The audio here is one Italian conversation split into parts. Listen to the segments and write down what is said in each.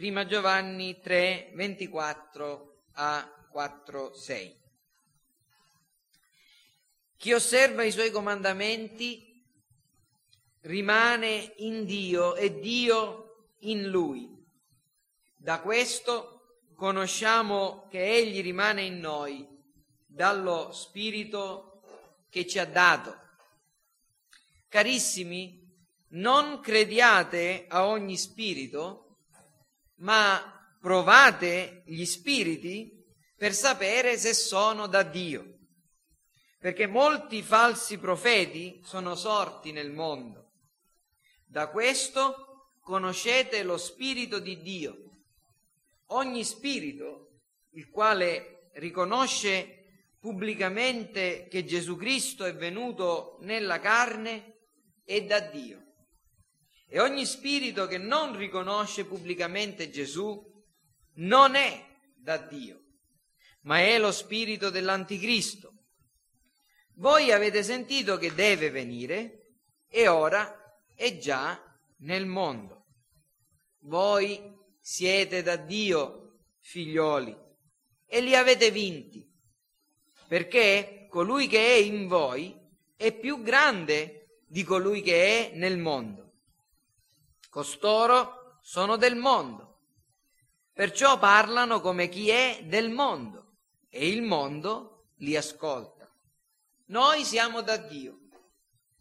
Prima Giovanni 3, 24 a 4, 6. Chi osserva i suoi comandamenti rimane in Dio e Dio in lui. Da questo conosciamo che Egli rimane in noi dallo Spirito che ci ha dato. Carissimi, non crediate a ogni spirito, ma provate gli spiriti per sapere se sono da Dio, perché molti falsi profeti sono sorti nel mondo. Da questo conoscete lo spirito di Dio. Ogni spirito, il quale riconosce pubblicamente che Gesù Cristo è venuto nella carne, è da Dio. E ogni spirito che non riconosce pubblicamente Gesù non è da Dio, ma è lo spirito dell'anticristo. Voi avete sentito che deve venire e ora è già nel mondo. Voi siete da Dio, figlioli, e li avete vinti, perché colui che è in voi è più grande di colui che è nel mondo. Costoro sono del mondo, perciò parlano come chi è del mondo e il mondo li ascolta. Noi siamo da Dio.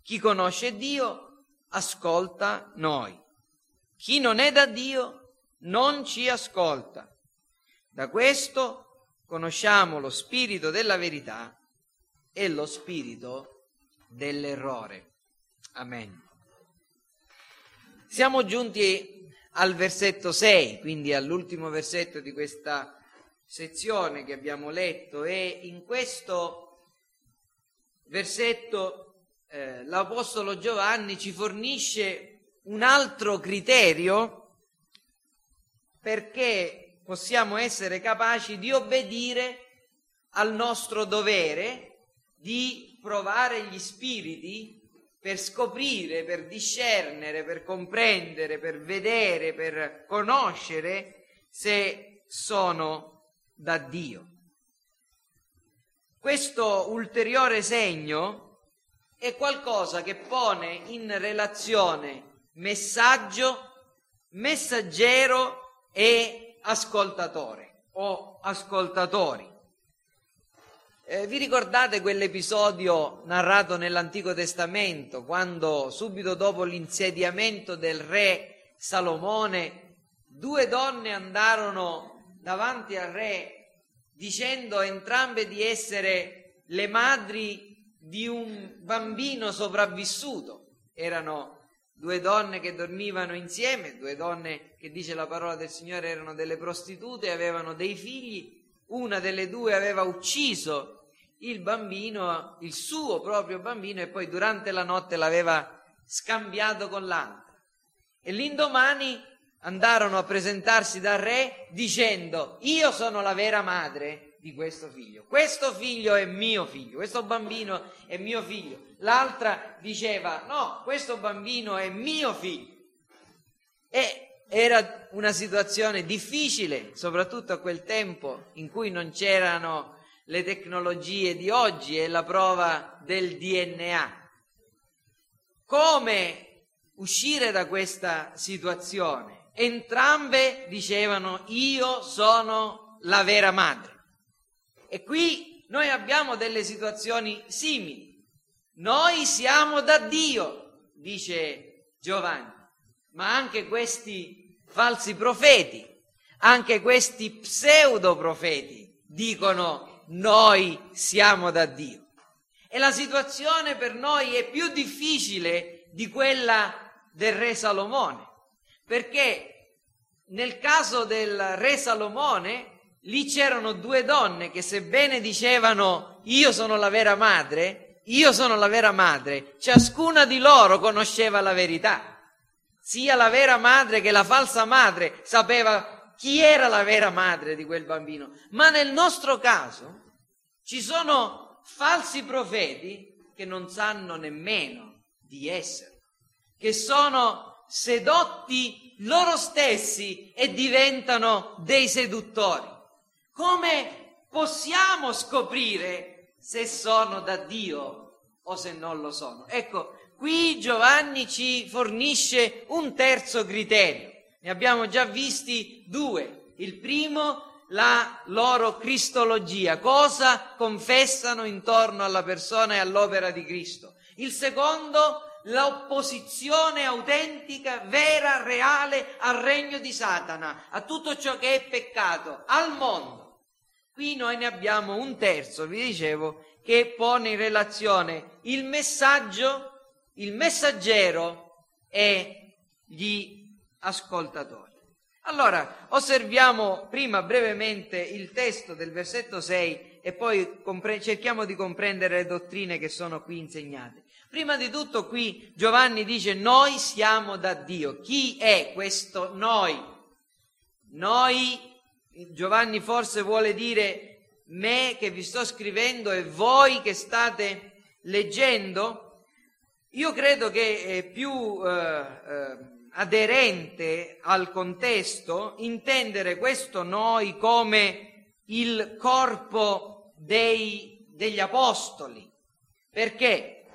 Chi conosce Dio ascolta noi. Chi non è da Dio non ci ascolta. Da questo conosciamo lo spirito della verità e lo spirito dell'errore. Amen. Siamo giunti al versetto 6, quindi all'ultimo versetto di questa sezione che abbiamo letto e in questo versetto eh, l'Apostolo Giovanni ci fornisce un altro criterio perché possiamo essere capaci di obbedire al nostro dovere di provare gli spiriti per scoprire, per discernere, per comprendere, per vedere, per conoscere se sono da Dio. Questo ulteriore segno è qualcosa che pone in relazione messaggio, messaggero e ascoltatore o ascoltatori. Eh, vi ricordate quell'episodio narrato nell'Antico Testamento quando subito dopo l'insediamento del re Salomone due donne andarono davanti al re dicendo entrambe di essere le madri di un bambino sopravvissuto. Erano due donne che dormivano insieme, due donne che dice la parola del Signore erano delle prostitute avevano dei figli. Una delle due aveva ucciso il bambino, il suo proprio bambino, e poi durante la notte l'aveva scambiato con l'altra. E l'indomani andarono a presentarsi dal re dicendo io sono la vera madre di questo figlio. Questo figlio è mio figlio, questo bambino è mio figlio. L'altra diceva no, questo bambino è mio figlio. E era una situazione difficile, soprattutto a quel tempo in cui non c'erano le tecnologie di oggi e la prova del DNA. Come uscire da questa situazione? Entrambe dicevano io sono la vera madre. E qui noi abbiamo delle situazioni simili. Noi siamo da Dio, dice Giovanni, ma anche questi falsi profeti, anche questi pseudo profeti dicono noi siamo da Dio. E la situazione per noi è più difficile di quella del re Salomone, perché nel caso del re Salomone lì c'erano due donne che sebbene dicevano io sono la vera madre, io sono la vera madre, ciascuna di loro conosceva la verità. Sia la vera madre che la falsa madre sapeva chi era la vera madre di quel bambino. Ma nel nostro caso ci sono falsi profeti che non sanno nemmeno di essere, che sono sedotti loro stessi e diventano dei seduttori. Come possiamo scoprire se sono da Dio o se non lo sono? Ecco, qui Giovanni ci fornisce un terzo criterio. Ne abbiamo già visti due. Il primo la loro cristologia, cosa confessano intorno alla persona e all'opera di Cristo. Il secondo, l'opposizione autentica, vera, reale al regno di Satana, a tutto ciò che è peccato, al mondo. Qui noi ne abbiamo un terzo, vi dicevo, che pone in relazione il messaggio, il messaggero e gli ascoltatori. Allora, osserviamo prima brevemente il testo del versetto 6 e poi compre- cerchiamo di comprendere le dottrine che sono qui insegnate. Prima di tutto qui Giovanni dice noi siamo da Dio. Chi è questo noi? Noi, Giovanni forse vuole dire me che vi sto scrivendo e voi che state leggendo. Io credo che è più... Eh, eh, aderente al contesto intendere questo noi come il corpo dei, degli apostoli. Perché?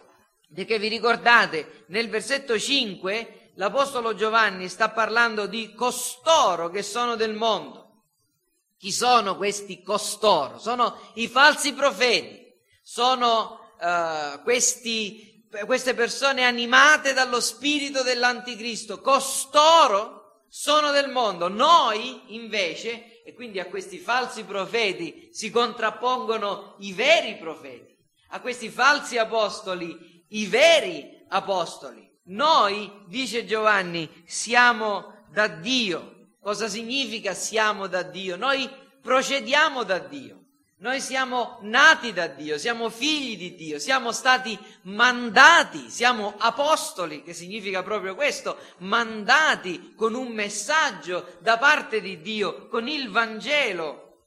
Perché vi ricordate, nel versetto 5 l'apostolo Giovanni sta parlando di costoro che sono del mondo. Chi sono questi costoro? Sono i falsi profeti, sono uh, questi queste persone animate dallo spirito dell'anticristo, costoro sono del mondo. Noi invece, e quindi a questi falsi profeti si contrappongono i veri profeti, a questi falsi apostoli i veri apostoli. Noi, dice Giovanni, siamo da Dio. Cosa significa siamo da Dio? Noi procediamo da Dio. Noi siamo nati da Dio, siamo figli di Dio, siamo stati mandati, siamo apostoli, che significa proprio questo, mandati con un messaggio da parte di Dio, con il Vangelo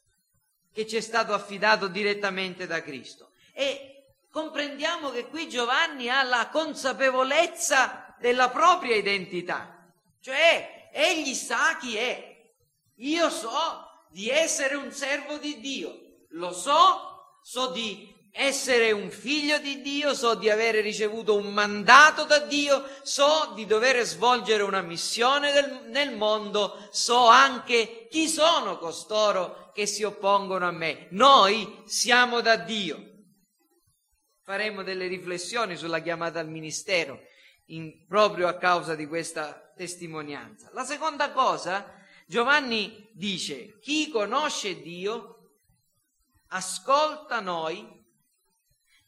che ci è stato affidato direttamente da Cristo. E comprendiamo che qui Giovanni ha la consapevolezza della propria identità, cioè egli sa chi è. Io so di essere un servo di Dio lo so, so di essere un figlio di Dio, so di avere ricevuto un mandato da Dio, so di dover svolgere una missione del, nel mondo, so anche chi sono costoro che si oppongono a me. Noi siamo da Dio. Faremo delle riflessioni sulla chiamata al ministero in, proprio a causa di questa testimonianza. La seconda cosa, Giovanni dice, chi conosce Dio ascolta noi,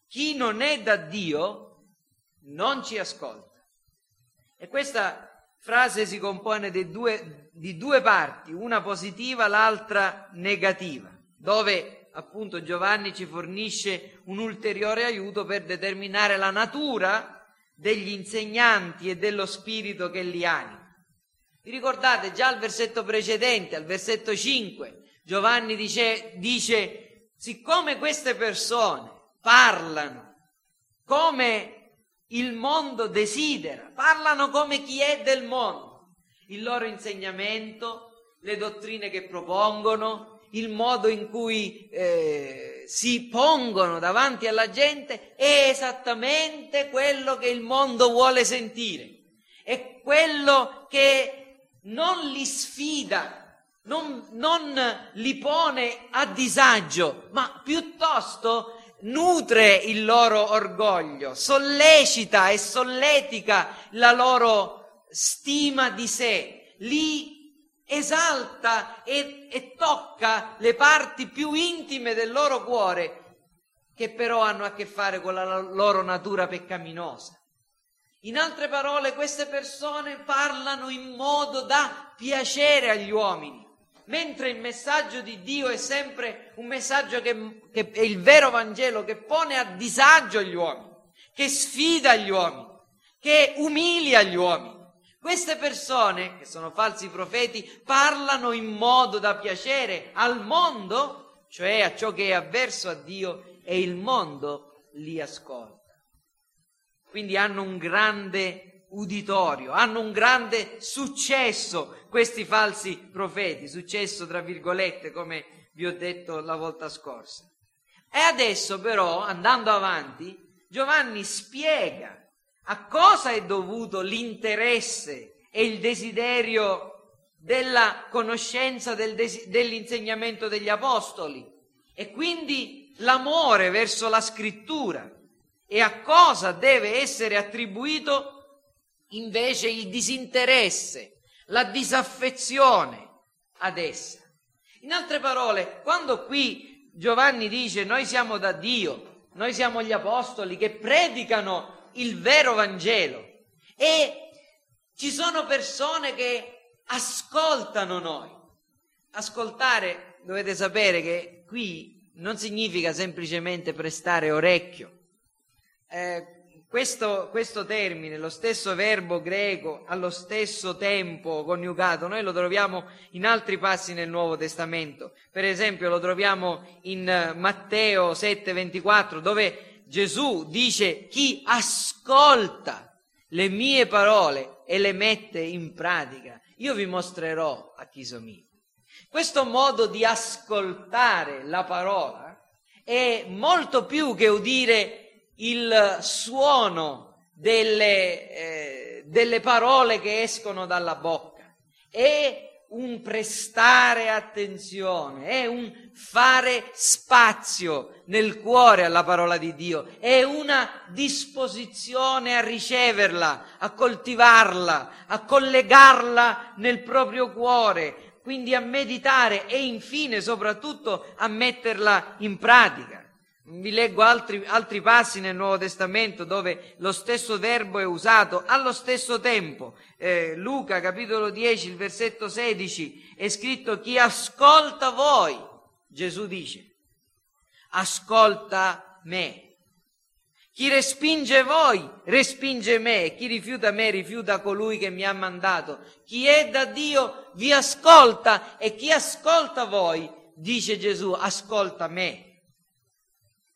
chi non è da Dio non ci ascolta. E questa frase si compone di due, di due parti, una positiva, l'altra negativa, dove appunto Giovanni ci fornisce un ulteriore aiuto per determinare la natura degli insegnanti e dello spirito che li anima. Vi ricordate già al versetto precedente, al versetto 5, Giovanni dice, dice siccome queste persone parlano come il mondo desidera, parlano come chi è del mondo, il loro insegnamento, le dottrine che propongono, il modo in cui eh, si pongono davanti alla gente è esattamente quello che il mondo vuole sentire, è quello che non li sfida non, non li pone a disagio, ma piuttosto nutre il loro orgoglio, sollecita e solletica la loro stima di sé, li esalta e, e, tocca le parti più intime del loro cuore, che però hanno a che fare con la loro natura peccaminosa. In altre parole, queste persone parlano in modo da piacere agli uomini mentre il messaggio di Dio è sempre un messaggio che, che, è il vero Vangelo, che pone a disagio gli uomini, che sfida gli uomini, che umilia gli uomini. Queste persone, che sono falsi profeti, parlano in modo da piacere al mondo, cioè a ciò che è avverso a Dio, e il mondo li ascolta. Quindi hanno un grande uditorio, hanno un grande successo questi falsi profeti, successo tra virgolette come vi ho detto la volta scorsa. E adesso però, andando avanti, Giovanni spiega a cosa è dovuto l'interesse e il desiderio della conoscenza del des- dell'insegnamento degli apostoli e quindi l'amore verso la scrittura e a cosa deve essere attribuito invece il disinteresse, la disaffezione ad essa. In altre parole, quando qui Giovanni dice noi siamo da Dio, noi siamo gli apostoli che predicano il vero Vangelo e ci sono persone che ascoltano noi. Ascoltare, dovete sapere che qui non significa semplicemente prestare orecchio. Eh, questo, questo, termine, lo stesso verbo greco, allo stesso tempo coniugato, noi lo troviamo in altri passi nel Nuovo Testamento. Per esempio lo troviamo in Matteo 7:24, dove Gesù dice chi ascolta le mie parole e le mette in pratica, io vi mostrerò a chi somiglia. Questo modo di ascoltare la parola è molto più che udire il suono delle, eh, delle parole che escono dalla bocca, è un prestare attenzione, è un fare spazio nel cuore alla parola di Dio, è una disposizione a riceverla, a coltivarla, a collegarla nel proprio cuore, quindi a meditare e infine soprattutto a metterla in pratica. Vi leggo altri, altri, passi nel Nuovo Testamento dove lo stesso verbo è usato allo stesso tempo. Eh, Luca capitolo 10, il versetto 16 è scritto chi ascolta voi, Gesù dice, ascolta me. Chi respinge voi, respinge me, chi rifiuta me, rifiuta colui che mi ha mandato. Chi è da Dio vi ascolta e chi ascolta voi, dice Gesù, ascolta me.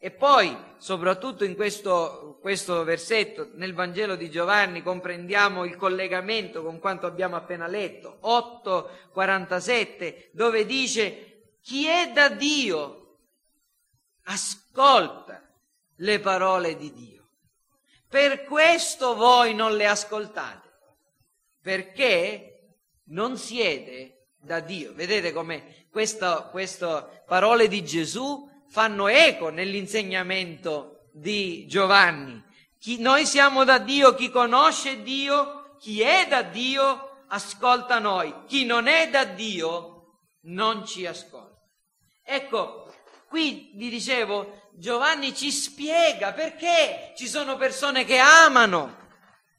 E poi, soprattutto in questo, questo, versetto, nel Vangelo di Giovanni, comprendiamo il collegamento con quanto abbiamo appena letto, 8,47, dove dice, chi è da Dio ascolta le parole di Dio. Per questo voi non le ascoltate, perché non siete da Dio. Vedete come queste parole di Gesù fanno eco nell'insegnamento di Giovanni. Chi, noi siamo da Dio, chi conosce Dio, chi è da Dio, ascolta noi. Chi non è da Dio, non ci ascolta. Ecco, qui vi dicevo, Giovanni ci spiega perché ci sono persone che amano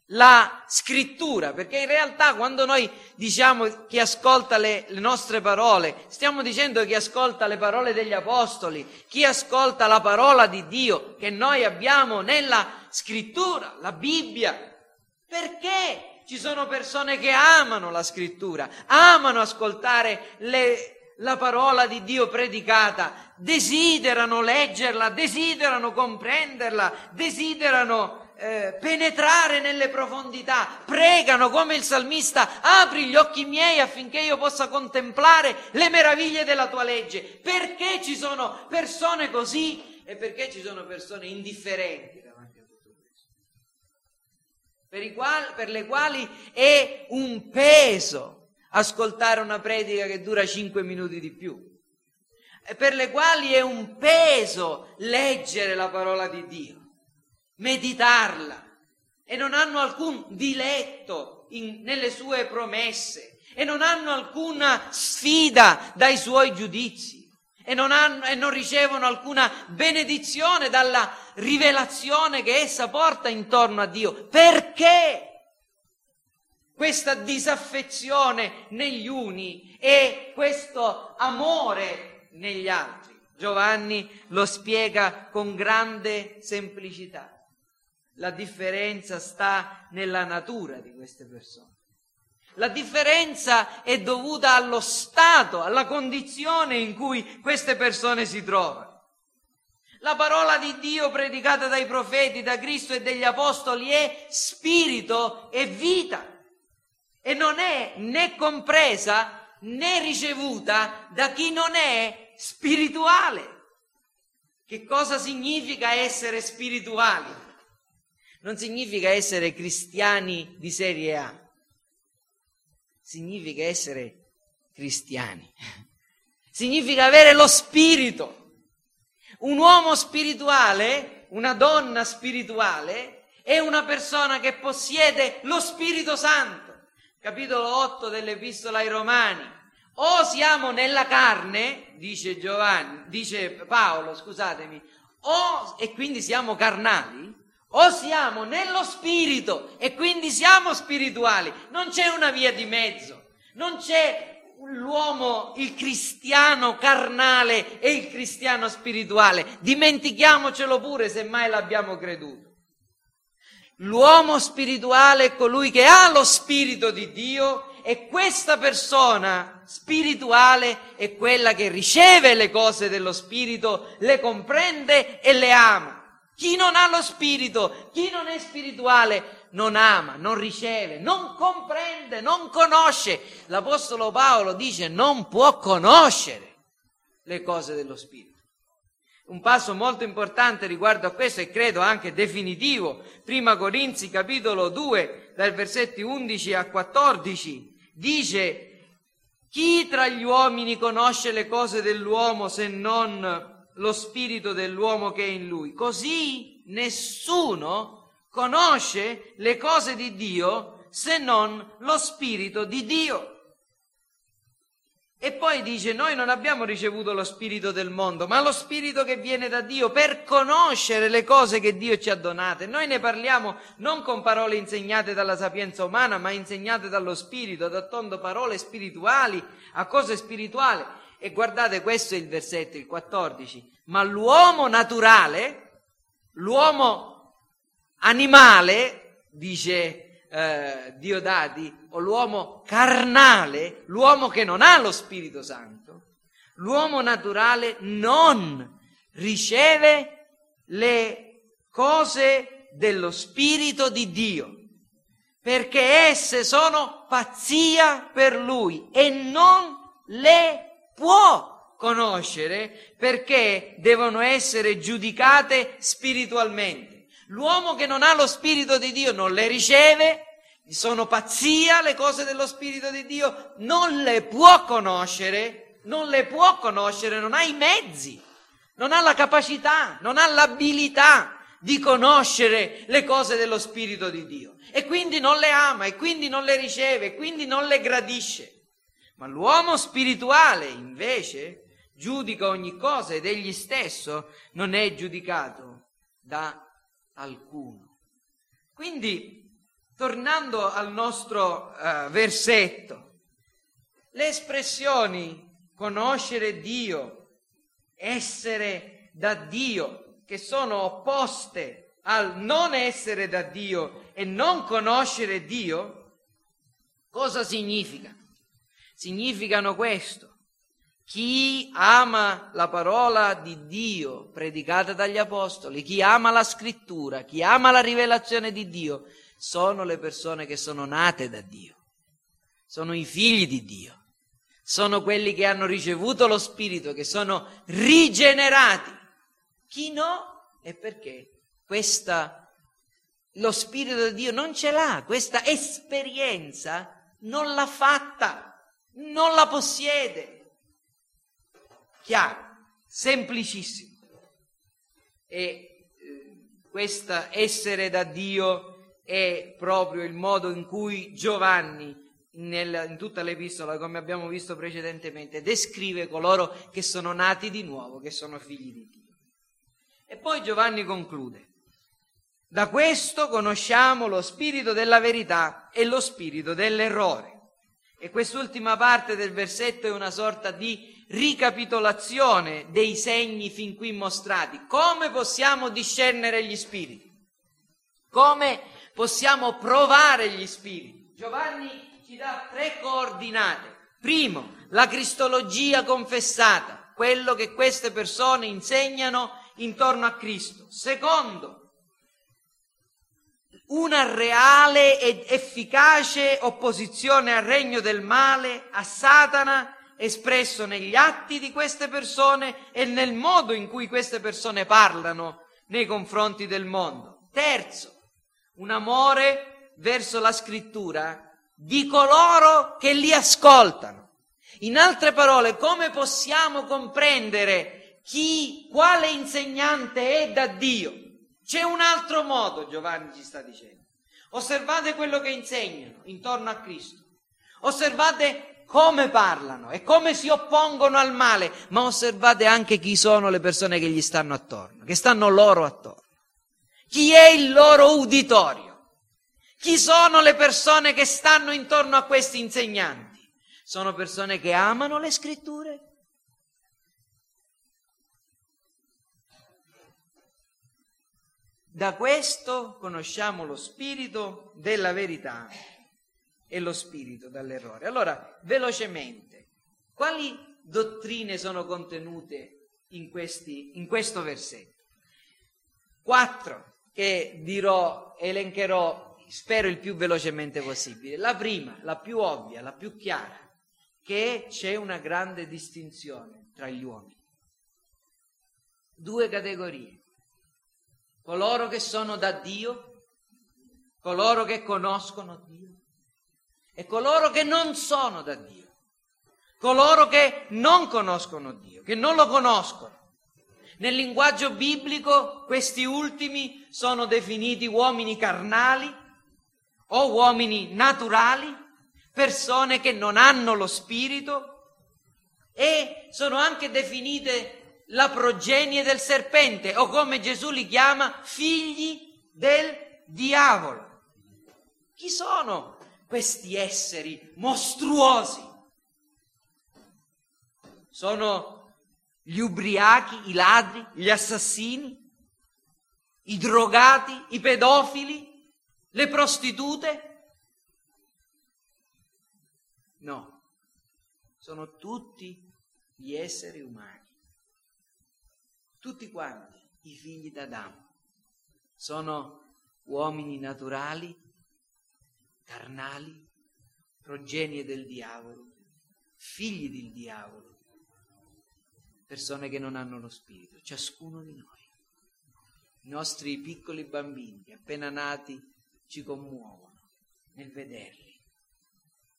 la scrittura, perché in realtà quando noi diciamo chi ascolta le, le, nostre parole, stiamo dicendo chi ascolta le parole degli apostoli, chi ascolta la parola di Dio che noi abbiamo nella scrittura, la Bibbia. Perché ci sono persone che amano la scrittura, amano ascoltare le, la parola di Dio predicata, desiderano leggerla, desiderano comprenderla, desiderano eh, penetrare nelle profondità, pregano come il salmista, apri gli occhi miei affinché io possa contemplare le meraviglie della tua legge. Perché ci sono persone così e perché ci sono persone indifferenti davanti a tutto questo? Per, quali, per le quali è un peso ascoltare una predica che dura cinque minuti di più per le quali è un peso leggere la parola di Dio meditarla e non hanno alcun diletto in, nelle sue promesse e non hanno alcuna sfida dai suoi giudizi e non, hanno, e non ricevono alcuna benedizione dalla rivelazione che essa porta intorno a Dio. Perché? Questa disaffezione negli uni e questo amore negli altri. Giovanni lo spiega con grande semplicità. La differenza sta nella natura di queste persone. La differenza è dovuta allo stato, alla condizione in cui queste persone si trovano. La parola di Dio predicata dai profeti, da Cristo e dagli apostoli è spirito e vita e non è né compresa né ricevuta da chi non è spirituale. Che cosa significa essere spirituali? Non significa essere cristiani di serie A, significa essere cristiani, significa avere lo spirito. Un uomo spirituale, una donna spirituale, è una persona che possiede lo Spirito Santo capitolo 8 dell'Epistola ai Romani. O siamo nella carne, dice Giovanni, dice Paolo, scusatemi, o, e quindi siamo carnali, o siamo nello spirito e quindi siamo spirituali. Non c'è una via di mezzo, non c'è l'uomo, il cristiano carnale e il cristiano spirituale. Dimentichiamocelo pure se mai l'abbiamo creduto. L'uomo spirituale è colui che ha lo spirito di Dio e questa persona spirituale è quella che riceve le cose dello spirito, le comprende e le ama. Chi non ha lo spirito, chi non è spirituale, non ama, non riceve, non comprende, non conosce. L'Apostolo Paolo dice non può conoscere le cose dello spirito. Un passo molto importante riguardo a questo e credo anche definitivo, prima Corinzi capitolo 2 dai versetti 11 a 14 dice chi tra gli uomini conosce le cose dell'uomo se non lo spirito dell'uomo che è in lui? Così nessuno conosce le cose di Dio se non lo spirito di Dio. E poi dice, noi non abbiamo ricevuto lo spirito del mondo, ma lo spirito che viene da Dio per conoscere le cose che Dio ci ha donate. Noi ne parliamo non con parole insegnate dalla sapienza umana, ma insegnate dallo spirito, adattando parole spirituali a cose spirituali. E guardate, questo è il versetto, il 14. Ma l'uomo naturale, l'uomo animale, dice eh, Diodati, o l'uomo carnale, l'uomo che non ha lo Spirito Santo, l'uomo naturale non riceve le cose dello Spirito di Dio, perché esse sono pazzia per lui e non le può conoscere perché devono essere giudicate spiritualmente. L'uomo che non ha lo Spirito di Dio non le riceve, sono pazzia le cose dello Spirito di Dio, non le può conoscere, non le può conoscere, non ha i mezzi, non ha la capacità, non ha l'abilità di conoscere le cose dello Spirito di Dio e quindi non le ama e quindi non le riceve e quindi non le gradisce. Ma l'uomo spirituale invece giudica ogni cosa ed egli stesso non è giudicato da alcuno. Quindi, tornando al nostro uh, versetto, le espressioni conoscere Dio, essere da Dio, che sono opposte al non essere da Dio e non conoscere Dio, cosa significano? Significano questo. Chi ama la parola di Dio predicata dagli apostoli, chi ama la scrittura, chi ama la rivelazione di Dio, sono le persone che sono nate da Dio, sono i figli di Dio, sono quelli che hanno ricevuto lo Spirito, che sono rigenerati. Chi no è perché questa, lo Spirito di Dio non ce l'ha, questa esperienza non l'ha fatta, non la possiede chiaro, semplicissimo. E eh, questo essere da Dio è proprio il modo in cui Giovanni, nel, in tutta l'epistola, come abbiamo visto precedentemente, descrive coloro che sono nati di nuovo, che sono figli di Dio. E poi Giovanni conclude. Da questo conosciamo lo spirito della verità e lo spirito dell'errore. E quest'ultima parte del versetto è una sorta di ricapitolazione dei segni fin qui mostrati. Come possiamo discernere gli spiriti? Come possiamo provare gli spiriti? Giovanni ci dà tre coordinate. Primo, la cristologia confessata, quello che queste persone insegnano intorno a Cristo. Secondo, una reale ed efficace opposizione al regno del male, a Satana, espresso negli atti di queste persone e nel modo in cui queste persone parlano nei confronti del mondo. Terzo, un amore verso la scrittura di coloro che li ascoltano. In altre parole, come possiamo comprendere chi, quale insegnante è da Dio? C'è un altro modo, Giovanni ci sta dicendo. Osservate quello che insegnano intorno a Cristo. Osservate come parlano e come si oppongono al male, ma osservate anche chi sono le persone che gli stanno attorno, che stanno loro attorno. Chi è il loro uditorio? Chi sono le persone che stanno intorno a questi insegnanti? Sono persone che amano le scritture? Da questo conosciamo lo spirito della verità e lo spirito dall'errore. Allora, velocemente, quali dottrine sono contenute in, questi, in questo versetto? Quattro che dirò, elencherò, spero il più velocemente possibile. La prima, la più ovvia, la più chiara, che c'è una grande distinzione tra gli uomini. Due categorie. Coloro che sono da Dio, coloro che conoscono Dio, e coloro che non sono da Dio, coloro che non conoscono Dio, che non lo conoscono. Nel linguaggio biblico questi ultimi sono definiti uomini carnali o uomini naturali persone che non hanno lo spirito e sono anche definite la progenie del serpente o come Gesù li chiama figli del diavolo. Chi sono questi esseri mostruosi? Sono gli ubriachi, i ladri, gli assassini, i drogati, i pedofili, le prostitute? No, sono tutti gli esseri umani, tutti quanti i figli d'Adamo. Sono uomini naturali, carnali, progenie del diavolo, figli del diavolo, persone che non hanno lo spirito, ciascuno di noi. I nostri piccoli bambini appena nati ci commuovono nel vederli.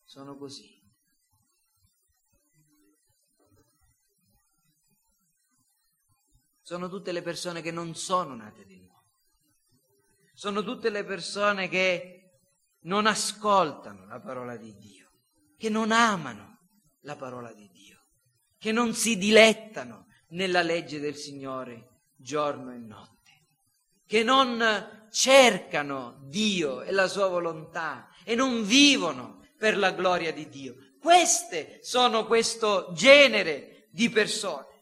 Sono così. Sono tutte le persone che non sono nate di nuovo. Sono tutte le persone che non ascoltano la parola di Dio, che non amano la parola di Dio, che non si dilettano nella legge del Signore giorno e notte, che non cercano Dio e la sua volontà e non vivono per la gloria di Dio. Queste sono questo genere di persone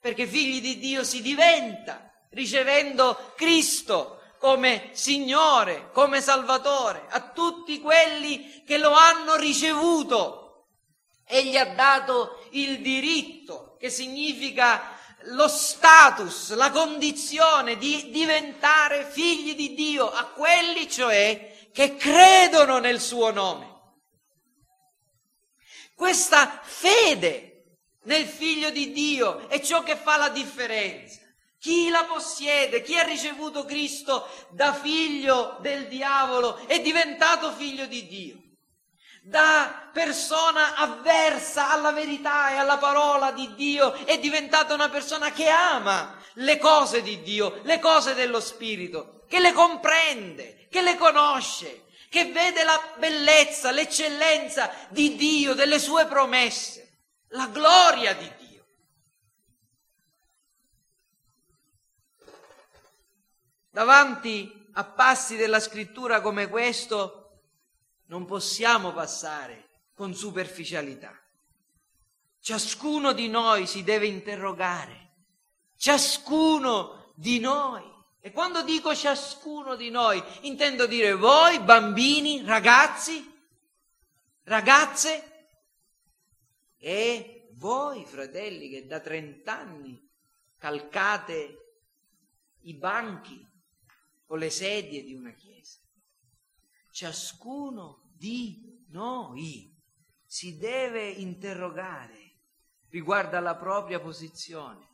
perché figli di Dio si diventa ricevendo Cristo come Signore, come Salvatore, a tutti quelli che lo hanno ricevuto. Egli ha dato il diritto, che significa lo status, la condizione di diventare figli di Dio, a quelli cioè che credono nel suo nome. Questa fede nel figlio di Dio è ciò che fa la differenza. Chi la possiede, chi ha ricevuto Cristo da figlio del diavolo è diventato figlio di Dio. Da persona avversa alla verità e alla parola di Dio è diventata una persona che ama le cose di Dio, le cose dello Spirito, che le comprende, che le conosce, che vede la bellezza, l'eccellenza di Dio, delle sue promesse la gloria di Dio. Davanti a passi della scrittura come questo non possiamo passare con superficialità. Ciascuno di noi si deve interrogare, ciascuno di noi. E quando dico ciascuno di noi, intendo dire voi, bambini, ragazzi, ragazze, e voi, fratelli, che da trent'anni calcate i banchi o le sedie di una chiesa. Ciascuno di noi si deve interrogare riguardo alla propria posizione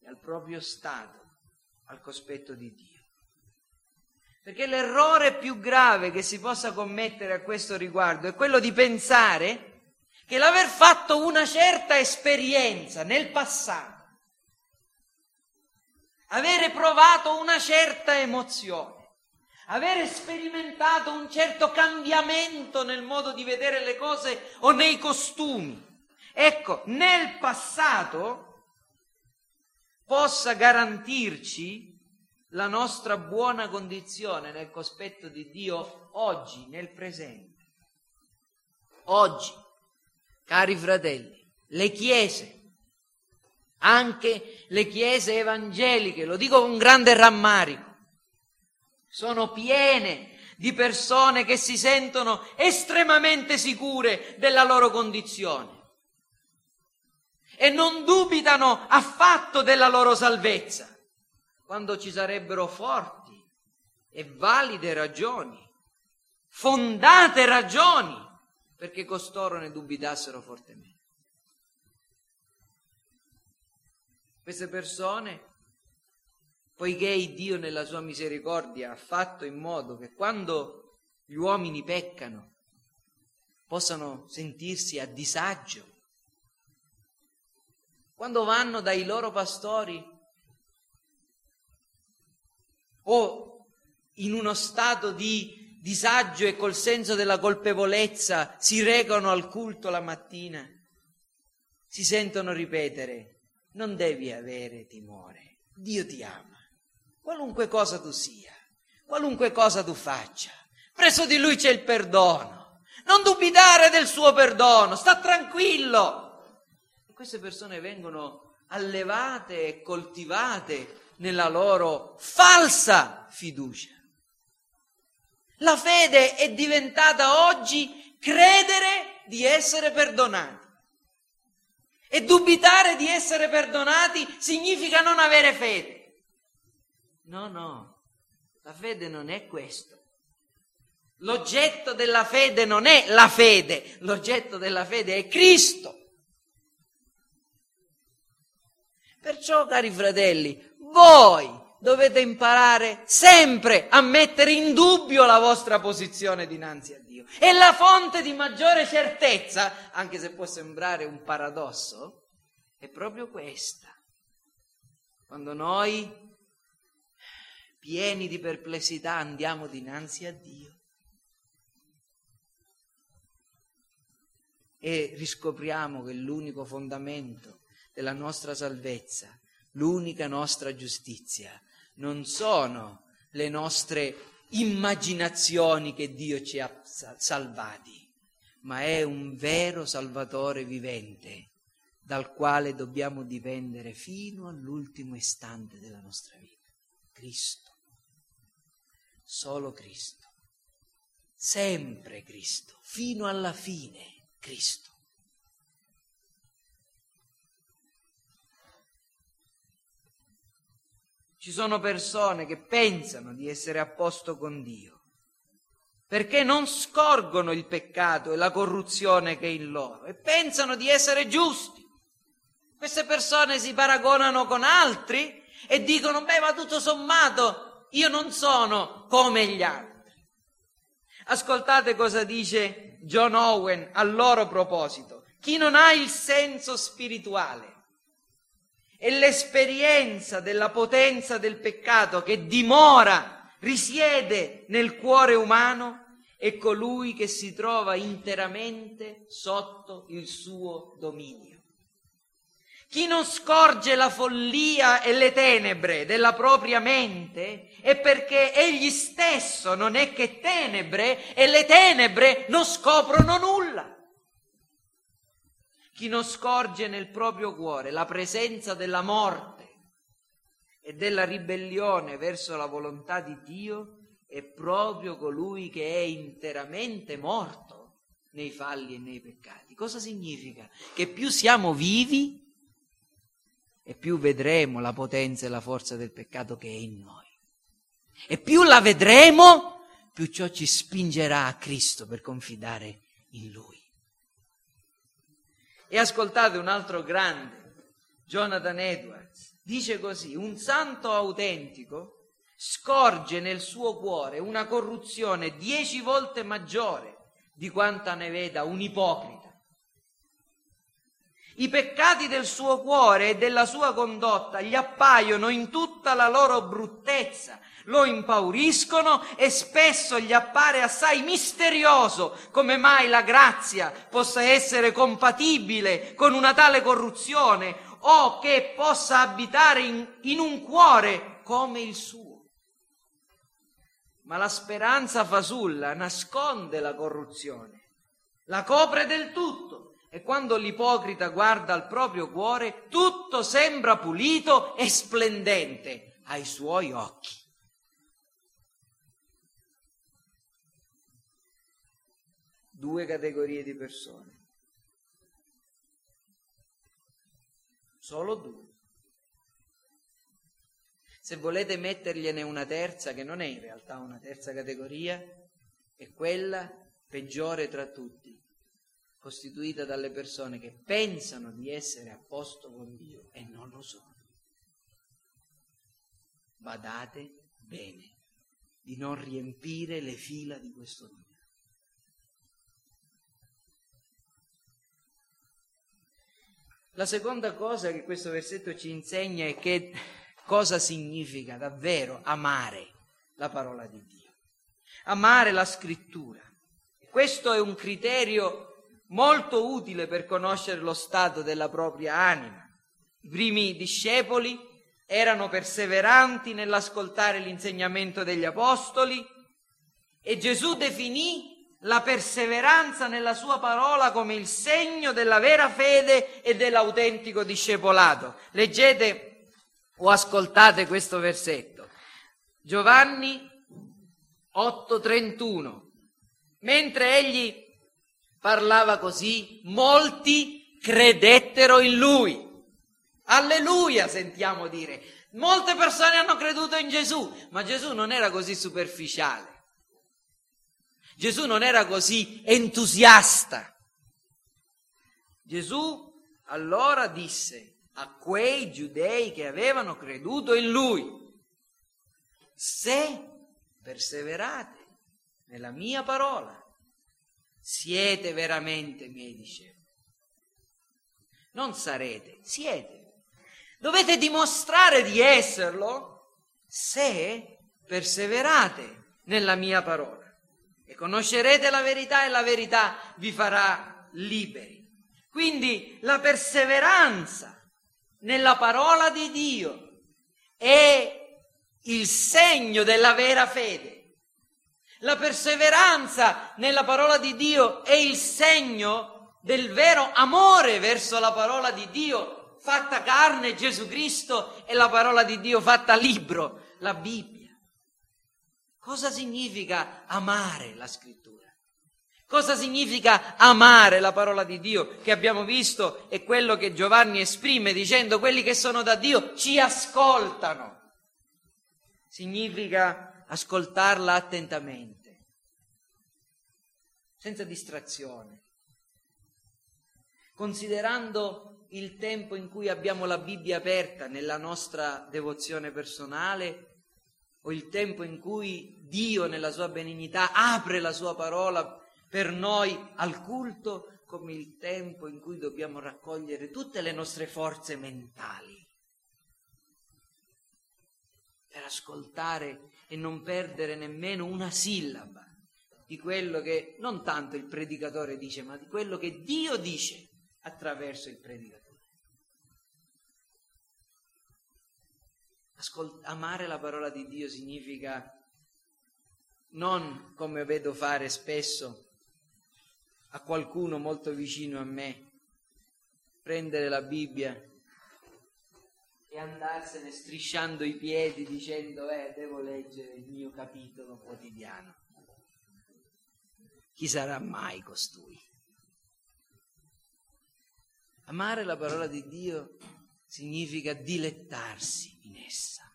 e al proprio stato al cospetto di Dio. Perché l'errore più grave che si possa commettere a questo riguardo è quello di pensare che l'aver fatto una certa esperienza nel passato, avere provato una certa emozione, avere sperimentato un certo cambiamento nel modo di vedere le cose o nei costumi, ecco, nel passato possa garantirci la nostra buona condizione nel cospetto di Dio oggi, nel presente. Oggi, cari fratelli, le chiese, anche le chiese evangeliche, lo dico con grande rammarico, sono piene di persone che si sentono estremamente sicure della loro condizione e non dubitano affatto della loro salvezza, quando ci sarebbero forti e valide ragioni, fondate ragioni, perché costoro ne dubitassero fortemente. Queste persone, poiché Dio nella sua misericordia ha fatto in modo che quando gli uomini peccano possano sentirsi a disagio quando vanno dai loro pastori o in uno stato di disagio e col senso della colpevolezza si recano al culto la mattina, si sentono ripetere, non devi avere timore, Dio ti ama, qualunque cosa tu sia, qualunque cosa tu faccia, presso di Lui c'è il perdono, non dubitare del suo perdono, sta tranquillo. Queste persone vengono allevate e coltivate nella loro falsa fiducia. La fede è diventata oggi credere di essere perdonati. E dubitare di essere perdonati significa non avere fede. No, no, la fede non è questo. L'oggetto della fede non è la fede, l'oggetto della fede è Cristo. Perciò, cari fratelli, voi dovete imparare sempre a mettere in dubbio la vostra posizione dinanzi a Dio. E la fonte di maggiore certezza, anche se può sembrare un paradosso, è proprio questa. Quando noi, pieni di perplessità, andiamo dinanzi a Dio e riscopriamo che l'unico fondamento della nostra salvezza, l'unica nostra giustizia, non sono le nostre immaginazioni che Dio ci ha salvati, ma è un vero Salvatore vivente dal quale dobbiamo dipendere fino all'ultimo istante della nostra vita. Cristo. Solo Cristo. Sempre Cristo. Fino alla fine Cristo. Ci sono persone che pensano di essere a posto con Dio, perché non scorgono il peccato e la corruzione che è in loro e pensano di essere giusti. Queste persone si paragonano con altri e dicono, beh, ma tutto sommato io non sono come gli altri. Ascoltate cosa dice John Owen a loro proposito. Chi non ha il senso spirituale è l'esperienza della potenza del peccato che dimora, risiede nel cuore umano, è colui che si trova interamente sotto il suo dominio. Chi non scorge la follia e le tenebre della propria mente è perché egli stesso non è che tenebre e le tenebre non scoprono nulla chi non scorge nel proprio cuore la presenza della morte e della ribellione verso la volontà di Dio è proprio colui che è interamente morto nei falli e nei peccati. Cosa significa? Che più siamo vivi e più vedremo la potenza e la forza del peccato che è in noi. E più la vedremo, più ciò ci spingerà a Cristo per confidare in Lui. E ascoltate un altro grande, Jonathan Edwards, dice così, un santo autentico scorge nel suo cuore una corruzione dieci volte maggiore di quanta ne veda un ipocrita. I peccati del suo cuore e della sua condotta gli appaiono in tutta la loro bruttezza, lo impauriscono e spesso gli appare assai misterioso come mai la grazia possa essere compatibile con una tale corruzione o che possa abitare in, in un cuore come il suo. Ma la speranza fasulla nasconde la corruzione, la copre del tutto e quando l'ipocrita guarda al proprio cuore tutto sembra pulito e splendente ai suoi occhi. Due categorie di persone. Solo due. Se volete mettergliene una terza, che non è in realtà una terza categoria, è quella peggiore tra tutti, costituita dalle persone che pensano di essere a posto con Dio e non lo sono. Badate bene di non riempire le fila di questo numero. La seconda cosa che questo versetto ci insegna è che cosa significa davvero amare la parola di Dio, amare la scrittura. Questo è un criterio molto utile per conoscere lo stato della propria anima. I primi discepoli erano perseveranti nell'ascoltare l'insegnamento degli apostoli e Gesù definì la perseveranza nella sua parola come il segno della vera fede e dell'autentico discepolato. Leggete o ascoltate questo versetto. Giovanni 8:31. Mentre egli parlava così, molti credettero in lui. Alleluia, sentiamo dire. Molte persone hanno creduto in Gesù, ma Gesù non era così superficiale. Gesù non era così entusiasta. Gesù allora disse a quei giudei che avevano creduto in lui, se perseverate nella mia parola, siete veramente miei discepoli. Non sarete, siete. Dovete dimostrare di esserlo se perseverate nella mia parola e conoscerete la verità e la verità vi farà liberi. Quindi la perseveranza nella parola di Dio è il segno della vera fede. La perseveranza nella parola di Dio è il segno del vero amore verso la parola di Dio fatta carne, Gesù Cristo, e la parola di Dio fatta libro, la Bibbia. Cosa significa amare la scrittura? Cosa significa amare la parola di Dio che abbiamo visto è quello che Giovanni esprime dicendo quelli che sono da Dio ci ascoltano. Significa ascoltarla attentamente, senza distrazione, considerando il tempo in cui abbiamo la Bibbia aperta nella nostra devozione personale o il tempo in cui Dio nella sua benignità apre la sua parola per noi al culto, come il tempo in cui dobbiamo raccogliere tutte le nostre forze mentali per ascoltare e non perdere nemmeno una sillaba di quello che non tanto il predicatore dice, ma di quello che Dio dice attraverso il predicatore. Ascolt- amare la parola di Dio significa non come vedo fare spesso a qualcuno molto vicino a me, prendere la Bibbia e andarsene strisciando i piedi dicendo eh, devo leggere il mio capitolo quotidiano. Chi sarà mai costui? Amare la parola di Dio significa dilettarsi in essa.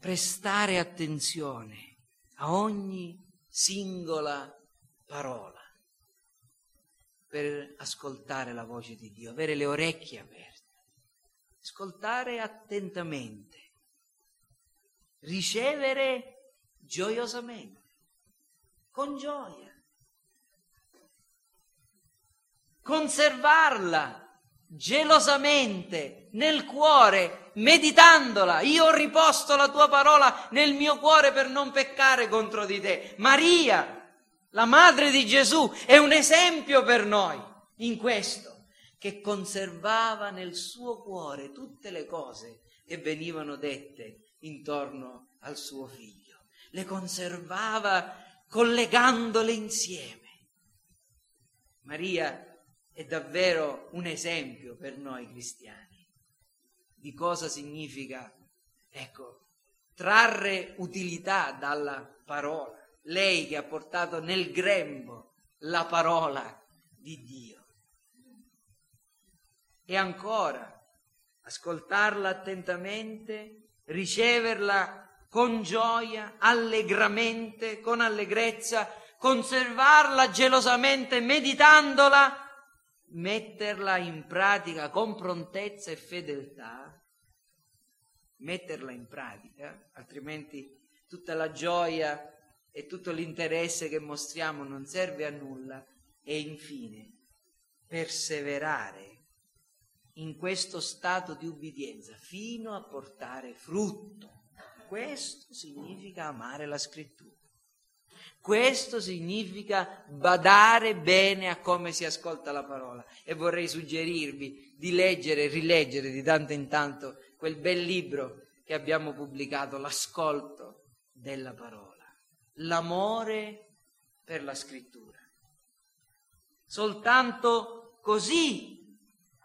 Prestare attenzione a ogni singola parola per ascoltare la voce di Dio, avere le orecchie aperte, ascoltare attentamente, ricevere gioiosamente, con gioia, conservarla gelosamente nel cuore, meditandola. Io ho riposto la tua parola nel mio cuore per non peccare contro di te. Maria, la madre di Gesù, è un esempio per noi in questo, che conservava nel suo cuore tutte le cose che venivano dette intorno al suo figlio. Le conservava collegandole insieme. Maria è davvero un esempio per noi cristiani di cosa significa, ecco, trarre utilità dalla parola lei che ha portato nel grembo la parola di Dio. E ancora, ascoltarla attentamente, riceverla con gioia, allegramente, con allegrezza, conservarla gelosamente, meditandola, metterla in pratica con prontezza e fedeltà, metterla in pratica, altrimenti tutta la gioia e tutto l'interesse che mostriamo non serve a nulla e infine perseverare in questo stato di ubbidienza fino a portare frutto. Questo significa amare la scrittura. Questo significa badare bene a come si ascolta la parola e vorrei suggerirvi di leggere e rileggere di tanto in tanto quel bel libro che abbiamo pubblicato, L'ascolto della parola l'amore per la scrittura. Soltanto così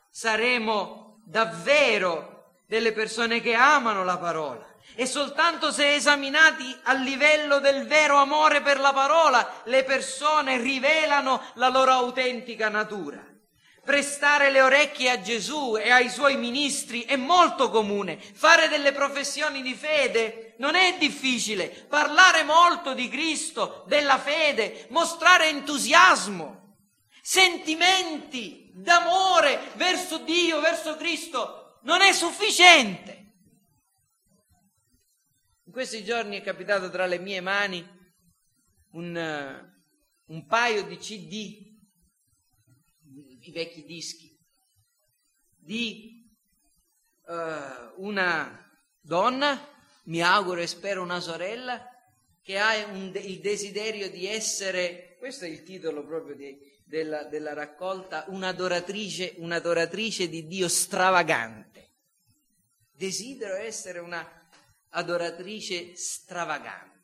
saremo davvero delle persone che amano la parola. E soltanto se esaminati a livello del vero amore per la parola, le persone rivelano la loro autentica natura. Prestare le orecchie a Gesù e ai suoi ministri è molto comune. Fare delle professioni di fede non è difficile. Parlare molto di Cristo, della fede, mostrare entusiasmo, sentimenti d'amore verso Dio, verso Cristo, non è sufficiente. Questi giorni è capitato tra le mie mani un, un paio di CD i vecchi dischi di uh, una donna, mi auguro e spero una sorella, che ha un, il desiderio di essere, questo è il titolo proprio di, della, della, raccolta, un'adoratrice, un'adoratrice di Dio stravagante. Desidero essere una adoratrice stravagante.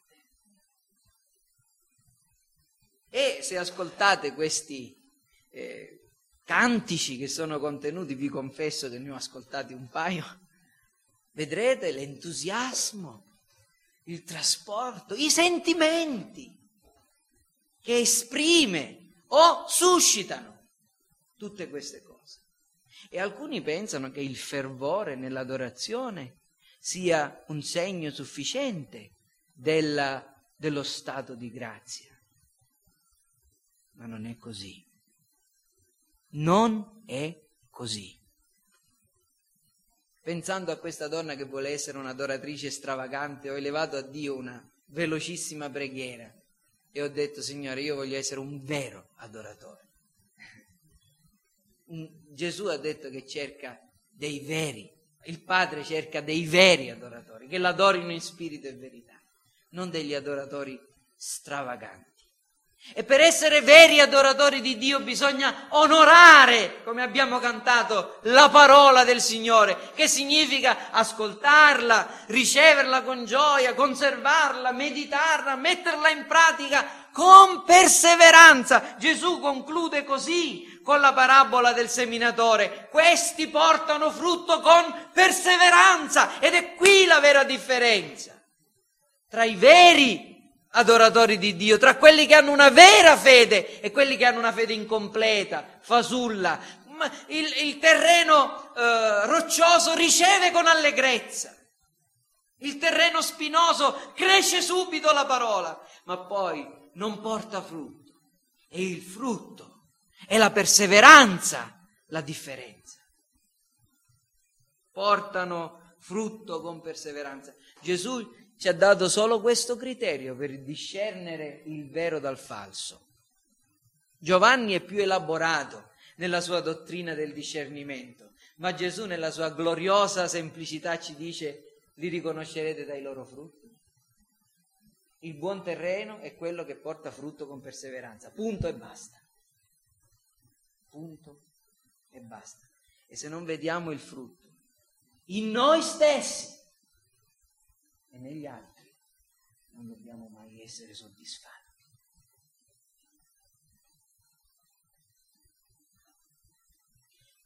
E se ascoltate questi eh, cantici che sono contenuti, vi confesso che ne ho ascoltati un paio, vedrete l'entusiasmo, il trasporto, i sentimenti che esprime o suscitano tutte queste cose. E alcuni pensano che il fervore nell'adorazione sia un segno sufficiente della, dello stato di grazia. Ma non è così. Non è così. Pensando a questa donna che vuole essere un'adoratrice stravagante, ho elevato a Dio una velocissima preghiera e ho detto, Signore, io voglio essere un vero adoratore. Gesù ha detto che cerca dei veri, il Padre cerca dei veri adoratori, che l'adorino in spirito e verità, non degli adoratori stravaganti. E per essere veri adoratori di Dio bisogna onorare, come abbiamo cantato, la parola del Signore, che significa ascoltarla, riceverla con gioia, conservarla, meditarla, metterla in pratica con perseveranza. Gesù conclude così con la parabola del seminatore. Questi portano frutto con perseveranza ed è qui la vera differenza tra i veri adoratori di Dio, tra quelli che hanno una vera fede e quelli che hanno una fede incompleta, fasulla, il, il terreno eh, roccioso riceve con allegrezza. Il terreno spinoso cresce subito la parola, ma poi non porta frutto. E il frutto è la perseveranza la differenza. Portano frutto con perseveranza. Gesù ci ha dato solo questo criterio per discernere il vero dal falso. Giovanni è più elaborato nella sua dottrina del discernimento, ma Gesù nella sua gloriosa semplicità ci dice li riconoscerete dai loro frutti. Il buon terreno è quello che porta frutto con perseveranza, punto e basta. Punto e basta. E se non vediamo il frutto in noi stessi e negli altri, non dobbiamo mai essere soddisfatti.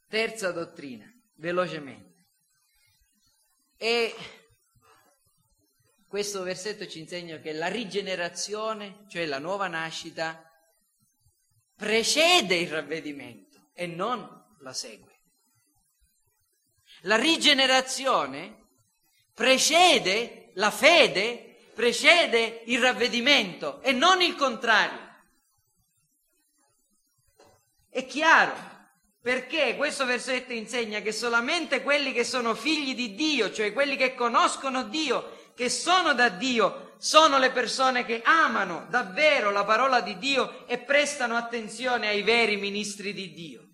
Terza dottrina, velocemente. E questo versetto ci insegna che la rigenerazione, cioè la nuova nascita, precede il ravvedimento e non la segue. La rigenerazione precede la fede, precede il ravvedimento e non il contrario. È chiaro, perché questo versetto insegna che solamente quelli che sono figli di Dio, cioè quelli che conoscono Dio, che sono da Dio, sono le persone che amano davvero la parola di Dio e prestano attenzione ai veri ministri di Dio.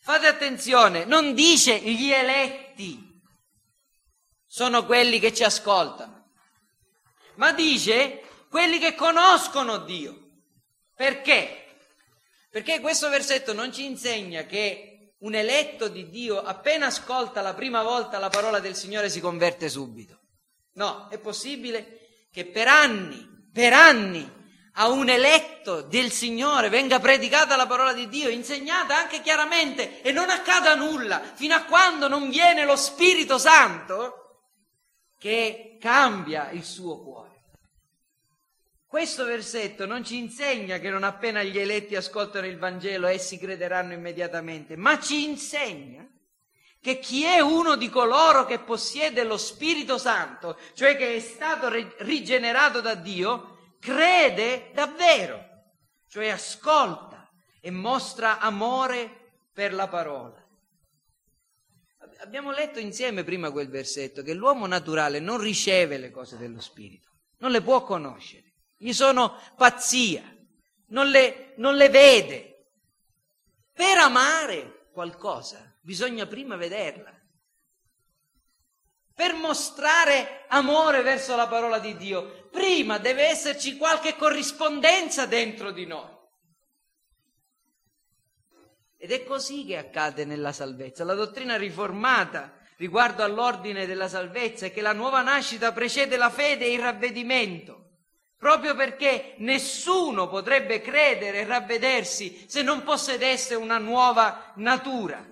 Fate attenzione, non dice gli eletti sono quelli che ci ascoltano, ma dice quelli che conoscono Dio. Perché? Perché questo versetto non ci insegna che un eletto di Dio appena ascolta la prima volta la parola del Signore si converte subito. No, è possibile che per anni, per anni, a un eletto del Signore venga predicata la parola di Dio, insegnata anche chiaramente e non accada nulla fino a quando non viene lo Spirito Santo che cambia il suo cuore. Questo versetto non ci insegna che non appena gli eletti ascoltano il Vangelo essi crederanno immediatamente, ma ci insegna che chi è uno di coloro che possiede lo Spirito Santo, cioè che è stato rigenerato da Dio, crede davvero, cioè ascolta e mostra amore per la parola. Abbiamo letto insieme prima quel versetto che l'uomo naturale non riceve le cose dello Spirito, non le può conoscere gli sono pazzia, non le, non le vede. Per amare qualcosa bisogna prima vederla. Per mostrare amore verso la parola di Dio, prima deve esserci qualche corrispondenza dentro di noi. Ed è così che accade nella salvezza. La dottrina riformata riguardo all'ordine della salvezza è che la nuova nascita precede la fede e il ravvedimento proprio perché nessuno potrebbe credere e ravvedersi se non possedesse una nuova natura.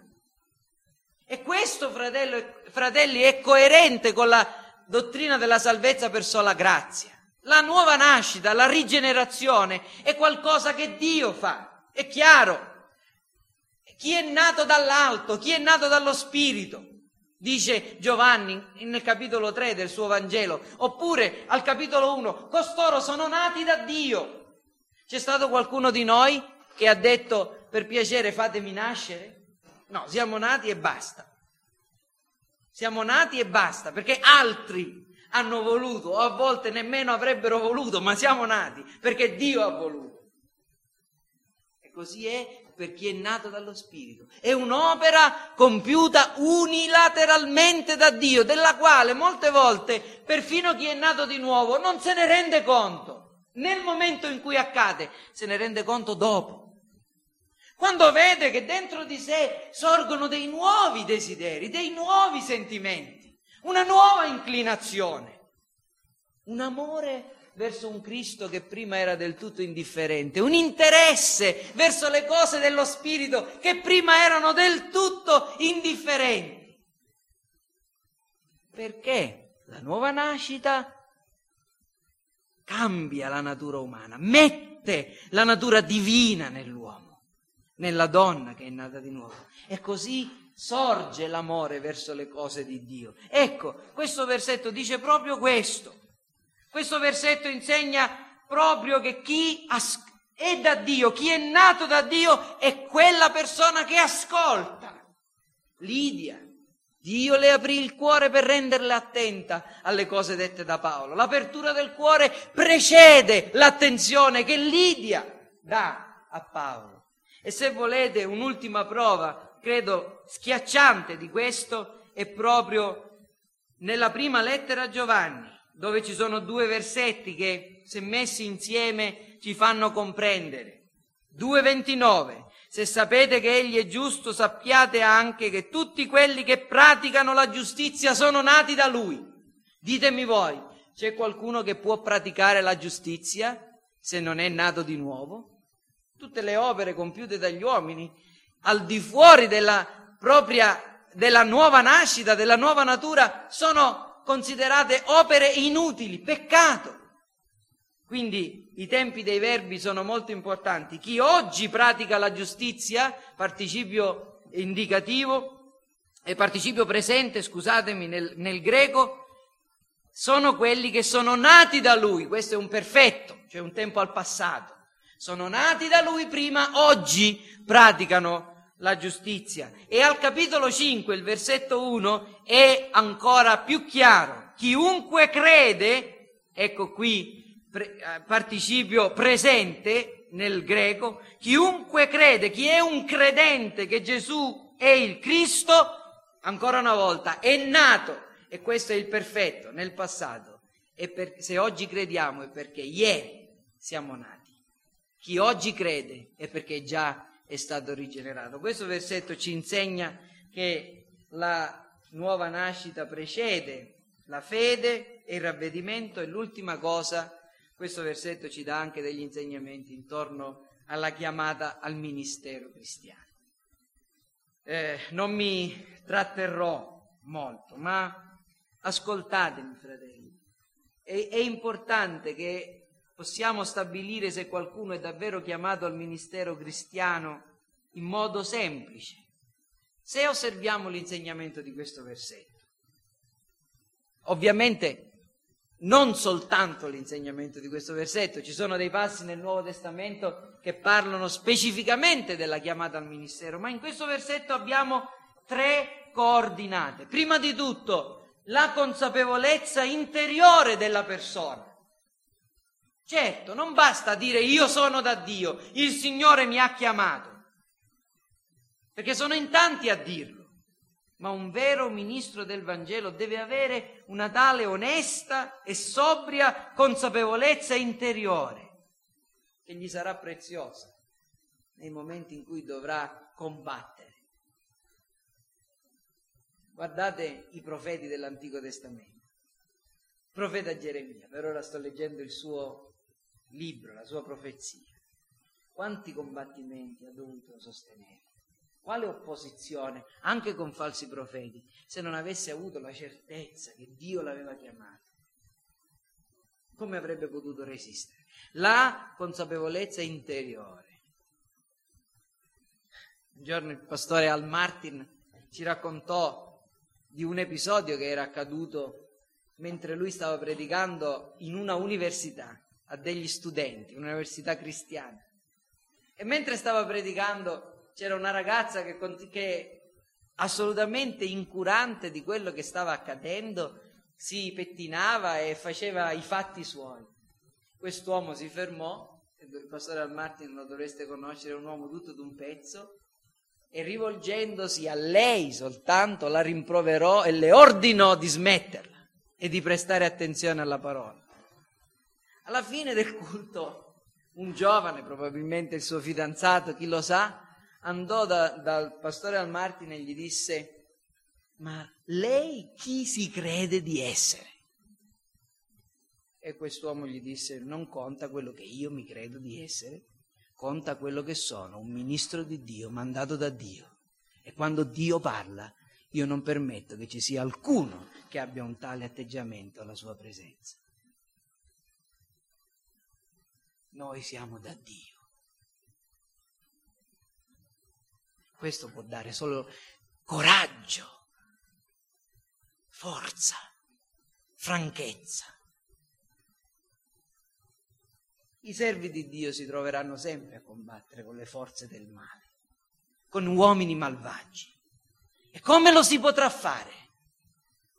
E questo, fratello, fratelli, è coerente con la dottrina della salvezza per sola grazia. La nuova nascita, la rigenerazione è qualcosa che Dio fa, è chiaro. Chi è nato dall'alto, chi è nato dallo Spirito, dice Giovanni nel capitolo 3 del suo Vangelo, oppure al capitolo 1, costoro sono nati da Dio. C'è stato qualcuno di noi che ha detto per piacere fatemi nascere? No, siamo nati e basta. Siamo nati e basta, perché altri hanno voluto, o a volte nemmeno avrebbero voluto, ma siamo nati, perché Dio ha voluto. E così è per chi è nato dallo Spirito. È un'opera compiuta unilateralmente da Dio, della quale molte volte perfino chi è nato di nuovo non se ne rende conto. Nel momento in cui accade, se ne rende conto dopo. Quando vede che dentro di sé sorgono dei nuovi desideri, dei nuovi sentimenti, una nuova inclinazione, un amore verso un Cristo che prima era del tutto indifferente, un interesse verso le cose dello Spirito che prima erano del tutto indifferenti. Perché la nuova nascita cambia la natura umana, mette la natura divina nell'uomo, nella donna che è nata di nuovo. E così sorge l'amore verso le cose di Dio. Ecco, questo versetto dice proprio questo. Questo versetto insegna proprio che chi è da Dio, chi è nato da Dio è quella persona che ascolta. Lidia, Dio le aprì il cuore per renderle attenta alle cose dette da Paolo. L'apertura del cuore precede l'attenzione che Lidia dà a Paolo. E se volete un'ultima prova, credo schiacciante di questo, è proprio nella prima lettera a Giovanni, dove ci sono due versetti che, se messi insieme, ci fanno comprendere. 2.29. Se sapete che Egli è giusto, sappiate anche che tutti quelli che praticano la giustizia sono nati da Lui. Ditemi voi, c'è qualcuno che può praticare la giustizia se non è nato di nuovo? Tutte le opere compiute dagli uomini, al di fuori della propria, della nuova nascita, della nuova natura, sono considerate opere inutili, peccato. Quindi i tempi dei verbi sono molto importanti. Chi oggi pratica la giustizia, participio indicativo e participio presente, scusatemi, nel, nel greco, sono quelli che sono nati da lui. Questo è un perfetto, cioè un tempo al passato. Sono nati da lui prima, oggi praticano la giustizia. E al capitolo 5, il versetto 1, è ancora più chiaro. Chiunque crede, ecco qui pre, eh, participio presente nel greco, chiunque crede, chi è un credente che Gesù è il Cristo, ancora una volta, è nato, e questo è il perfetto, nel passato. E per, se oggi crediamo è perché ieri siamo nati. Chi oggi crede è perché già è stato rigenerato. Questo versetto ci insegna che la nuova nascita precede la fede e il ravvedimento e l'ultima cosa questo versetto ci dà anche degli insegnamenti intorno alla chiamata al ministero cristiano. Eh, non mi tratterrò molto, ma ascoltatemi, fratelli. È, è importante che possiamo stabilire se qualcuno è davvero chiamato al ministero cristiano in modo semplice, se osserviamo l'insegnamento di questo versetto. Ovviamente non soltanto l'insegnamento di questo versetto, ci sono dei passi nel Nuovo Testamento che parlano specificamente della chiamata al ministero, ma in questo versetto abbiamo tre coordinate. Prima di tutto, la consapevolezza interiore della persona. Certo, non basta dire io sono da Dio, il Signore mi ha chiamato, perché sono in tanti a dirlo ma un vero ministro del Vangelo deve avere una tale onesta e sobria consapevolezza interiore che gli sarà preziosa nei momenti in cui dovrà combattere. Guardate i profeti dell'Antico Testamento. Il profeta Geremia, per ora sto leggendo il suo libro, la sua profezia. Quanti combattimenti ha dovuto sostenere? Quale opposizione, anche con falsi profeti, se non avesse avuto la certezza che Dio l'aveva chiamato? Come avrebbe potuto resistere? La consapevolezza interiore. Un giorno il pastore Al Martin ci raccontò di un episodio che era accaduto mentre lui stava predicando in una università a degli studenti, un'università cristiana. E mentre stava predicando c'era una ragazza che, che assolutamente incurante di quello che stava accadendo si pettinava e faceva i fatti suoi. Quest'uomo si fermò, il pastore Al Martin lo dovreste conoscere, un uomo tutto d'un pezzo, e rivolgendosi a lei soltanto la rimproverò e le ordinò di smetterla e di prestare attenzione alla parola. Alla fine del culto, un giovane, probabilmente il suo fidanzato, chi lo sa, andò da, dal pastore Al Martin e gli disse, ma lei chi si crede di essere? E quest'uomo gli disse, non conta quello che io mi credo di essere, conta quello che sono, un ministro di Dio, mandato da Dio. E quando Dio parla, io non permetto che ci sia alcuno che abbia un tale atteggiamento alla sua presenza. Noi siamo da Dio. Questo può dare solo coraggio, forza, franchezza. I servi di Dio si troveranno sempre a combattere con le forze del male, con uomini malvagi. E come lo si potrà fare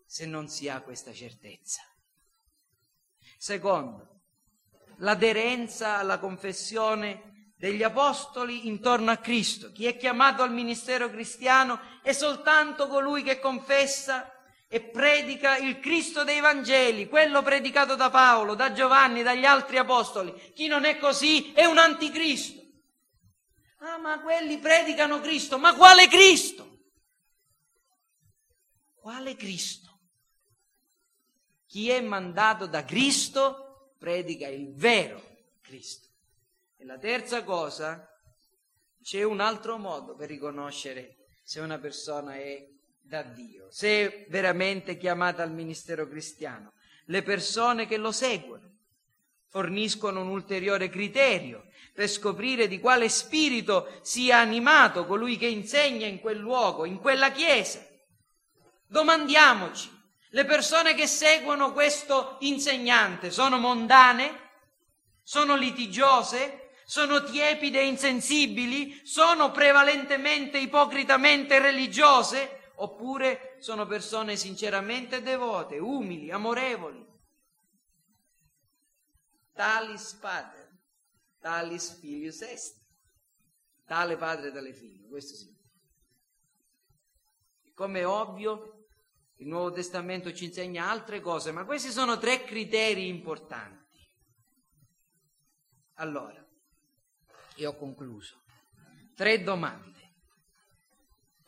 se non si ha questa certezza? Secondo, l'aderenza alla confessione degli apostoli intorno a Cristo. Chi è chiamato al ministero cristiano è soltanto colui che confessa e predica il Cristo dei Vangeli, quello predicato da Paolo, da Giovanni, dagli altri apostoli. Chi non è così è un anticristo. Ah, ma quelli predicano Cristo, ma quale Cristo? Quale Cristo? Chi è mandato da Cristo predica il vero Cristo. E la terza cosa, c'è un altro modo per riconoscere se una persona è da Dio, se è veramente chiamata al ministero cristiano. Le persone che lo seguono forniscono un ulteriore criterio per scoprire di quale spirito sia animato colui che insegna in quel luogo, in quella chiesa. Domandiamoci, le persone che seguono questo insegnante sono mondane? Sono litigiose? Sono tiepide e insensibili? Sono prevalentemente ipocritamente religiose? oppure sono persone sinceramente devote, umili, amorevoli. Talis pater, talis filius est, tale padre tale figlio, questo sì. Come è ovvio, il Nuovo Testamento ci insegna altre cose, ma questi sono tre criteri importanti. Allora, io ho concluso. Tre domande.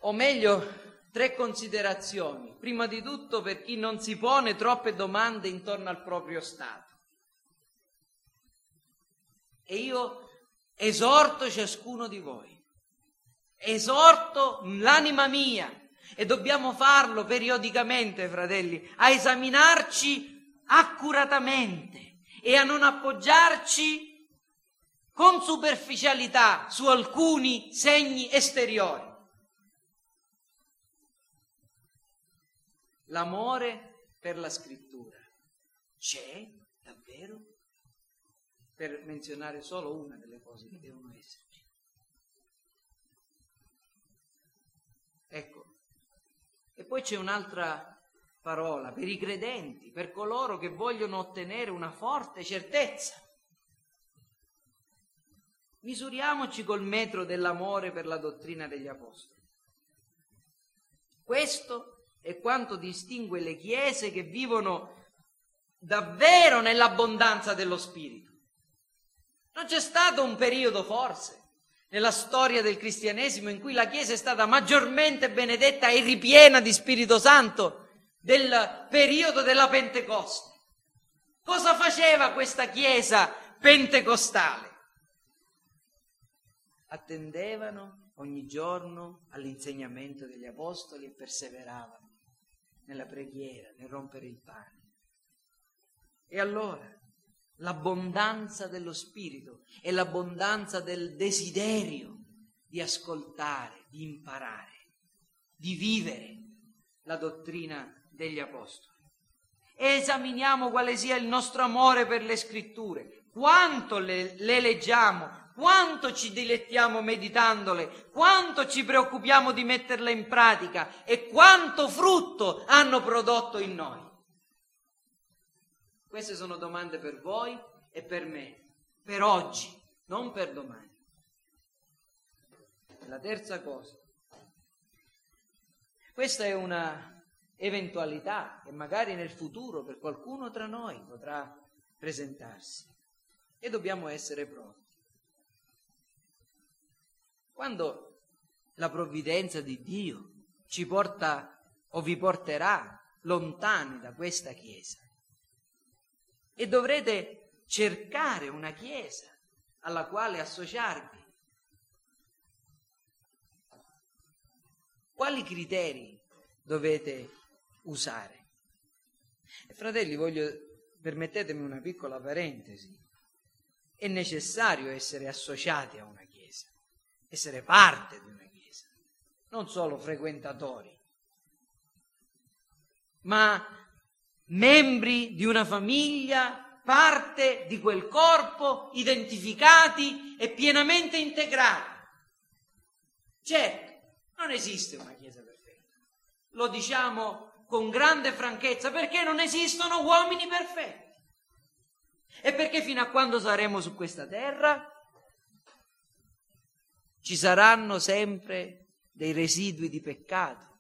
O meglio, Tre considerazioni. Prima di tutto per chi non si pone troppe domande intorno al proprio stato. E io esorto ciascuno di voi, esorto l'anima mia, e dobbiamo farlo periodicamente, fratelli, a esaminarci accuratamente e a non appoggiarci con superficialità su alcuni segni esteriori. L'amore per la scrittura c'è davvero? Per menzionare solo una delle cose che devono esserci. Ecco. E poi c'è un'altra parola per i credenti, per coloro che vogliono ottenere una forte certezza. Misuriamoci col metro dell'amore per la dottrina degli apostoli. Questo è quanto distingue le chiese che vivono davvero nell'abbondanza dello Spirito. Non c'è stato un periodo, forse, nella storia del cristianesimo in cui la Chiesa è stata maggiormente benedetta e ripiena di Spirito Santo del periodo della Pentecoste. Cosa faceva questa Chiesa pentecostale? Attendevano ogni giorno all'insegnamento degli Apostoli e perseveravano nella preghiera, nel rompere il pane. E allora l'abbondanza dello spirito e l'abbondanza del desiderio di ascoltare, di imparare, di vivere la dottrina degli apostoli. Esaminiamo quale sia il nostro amore per le scritture, quanto le, le leggiamo, quanto ci dilettiamo meditandole, quanto ci preoccupiamo di metterle in pratica e quanto frutto hanno prodotto in noi. Queste sono domande per voi e per me, per oggi, non per domani. La terza cosa, questa è una eventualità che magari nel futuro per qualcuno tra noi potrà presentarsi e dobbiamo essere pronti. Quando la provvidenza di Dio ci porta o vi porterà lontani da questa Chiesa e dovrete cercare una Chiesa alla quale associarvi. Quali criteri dovete usare? E fratelli, voglio, permettetemi una piccola parentesi. È necessario essere associati a una Chiesa essere parte di una chiesa. non solo frequentatori, ma membri di una famiglia, parte di quel corpo, identificati e pienamente integrati. Certo, non esiste una Chiesa perfetta, lo diciamo con grande franchezza perché non esistono uomini perfetti. E perché fino a quando saremo su questa terra ci saranno sempre dei residui di peccato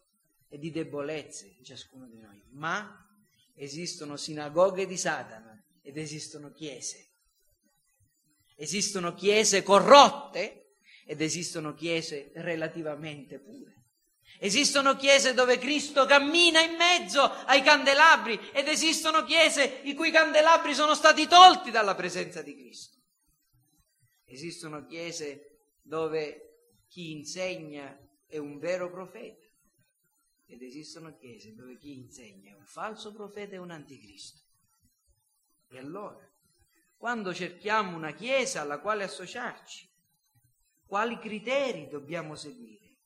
e di debolezze in ciascuno di noi, ma esistono sinagoghe di Satana ed esistono chiese. Esistono chiese corrotte ed esistono chiese relativamente pure. Esistono chiese dove Cristo cammina in mezzo ai candelabri ed esistono chiese i cui candelabri sono stati tolti dalla presenza di Cristo. Esistono chiese dove chi insegna è un vero profeta ed esistono chiese dove chi insegna è un falso profeta e un anticristo. E allora, quando cerchiamo una chiesa alla quale associarci, quali criteri dobbiamo seguire?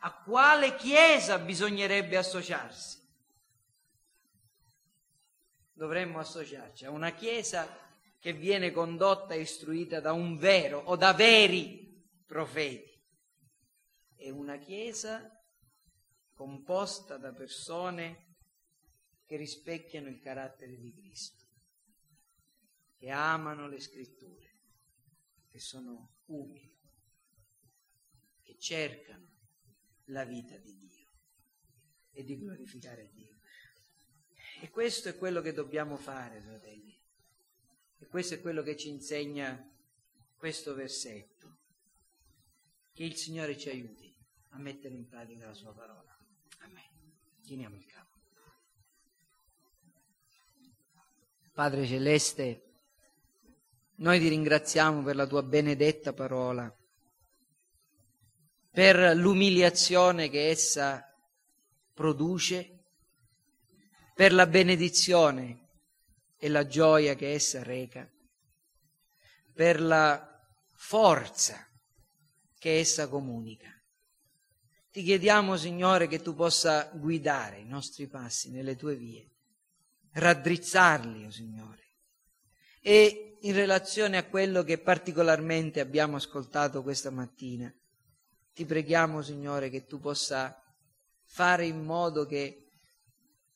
A quale chiesa bisognerebbe associarsi? Dovremmo associarci a una chiesa che viene condotta e istruita da un vero o da veri profeti e una chiesa composta da persone che rispecchiano il carattere di Cristo, che amano le scritture, che sono umili, che cercano la vita di Dio e di glorificare Dio. E questo è quello che dobbiamo fare, fratelli. E questo è quello che ci insegna questo versetto. Che il Signore ci aiuti a mettere in pratica la sua parola. Amen. Chiniamo il capo. Padre Celeste, noi ti ringraziamo per la tua benedetta parola per l'umiliazione che essa produce, per la benedizione e la gioia che essa reca, per la forza che essa comunica. Ti chiediamo, Signore, che tu possa guidare i nostri passi nelle tue vie, raddrizzarli, oh Signore. E in relazione a quello che particolarmente abbiamo ascoltato questa mattina, ti preghiamo, Signore, che tu possa fare in modo che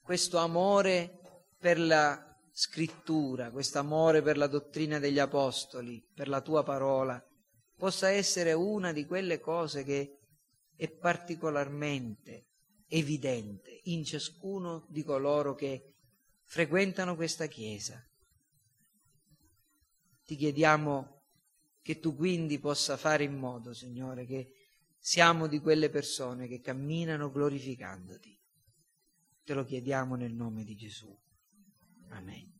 questo amore per la scrittura, questo amore per la dottrina degli apostoli, per la tua parola, possa essere una di quelle cose che è particolarmente evidente in ciascuno di coloro che frequentano questa Chiesa. Ti chiediamo che tu quindi possa fare in modo, Signore, che siamo di quelle persone che camminano glorificandoti. Te lo chiediamo nel nome di Gesù. Amen.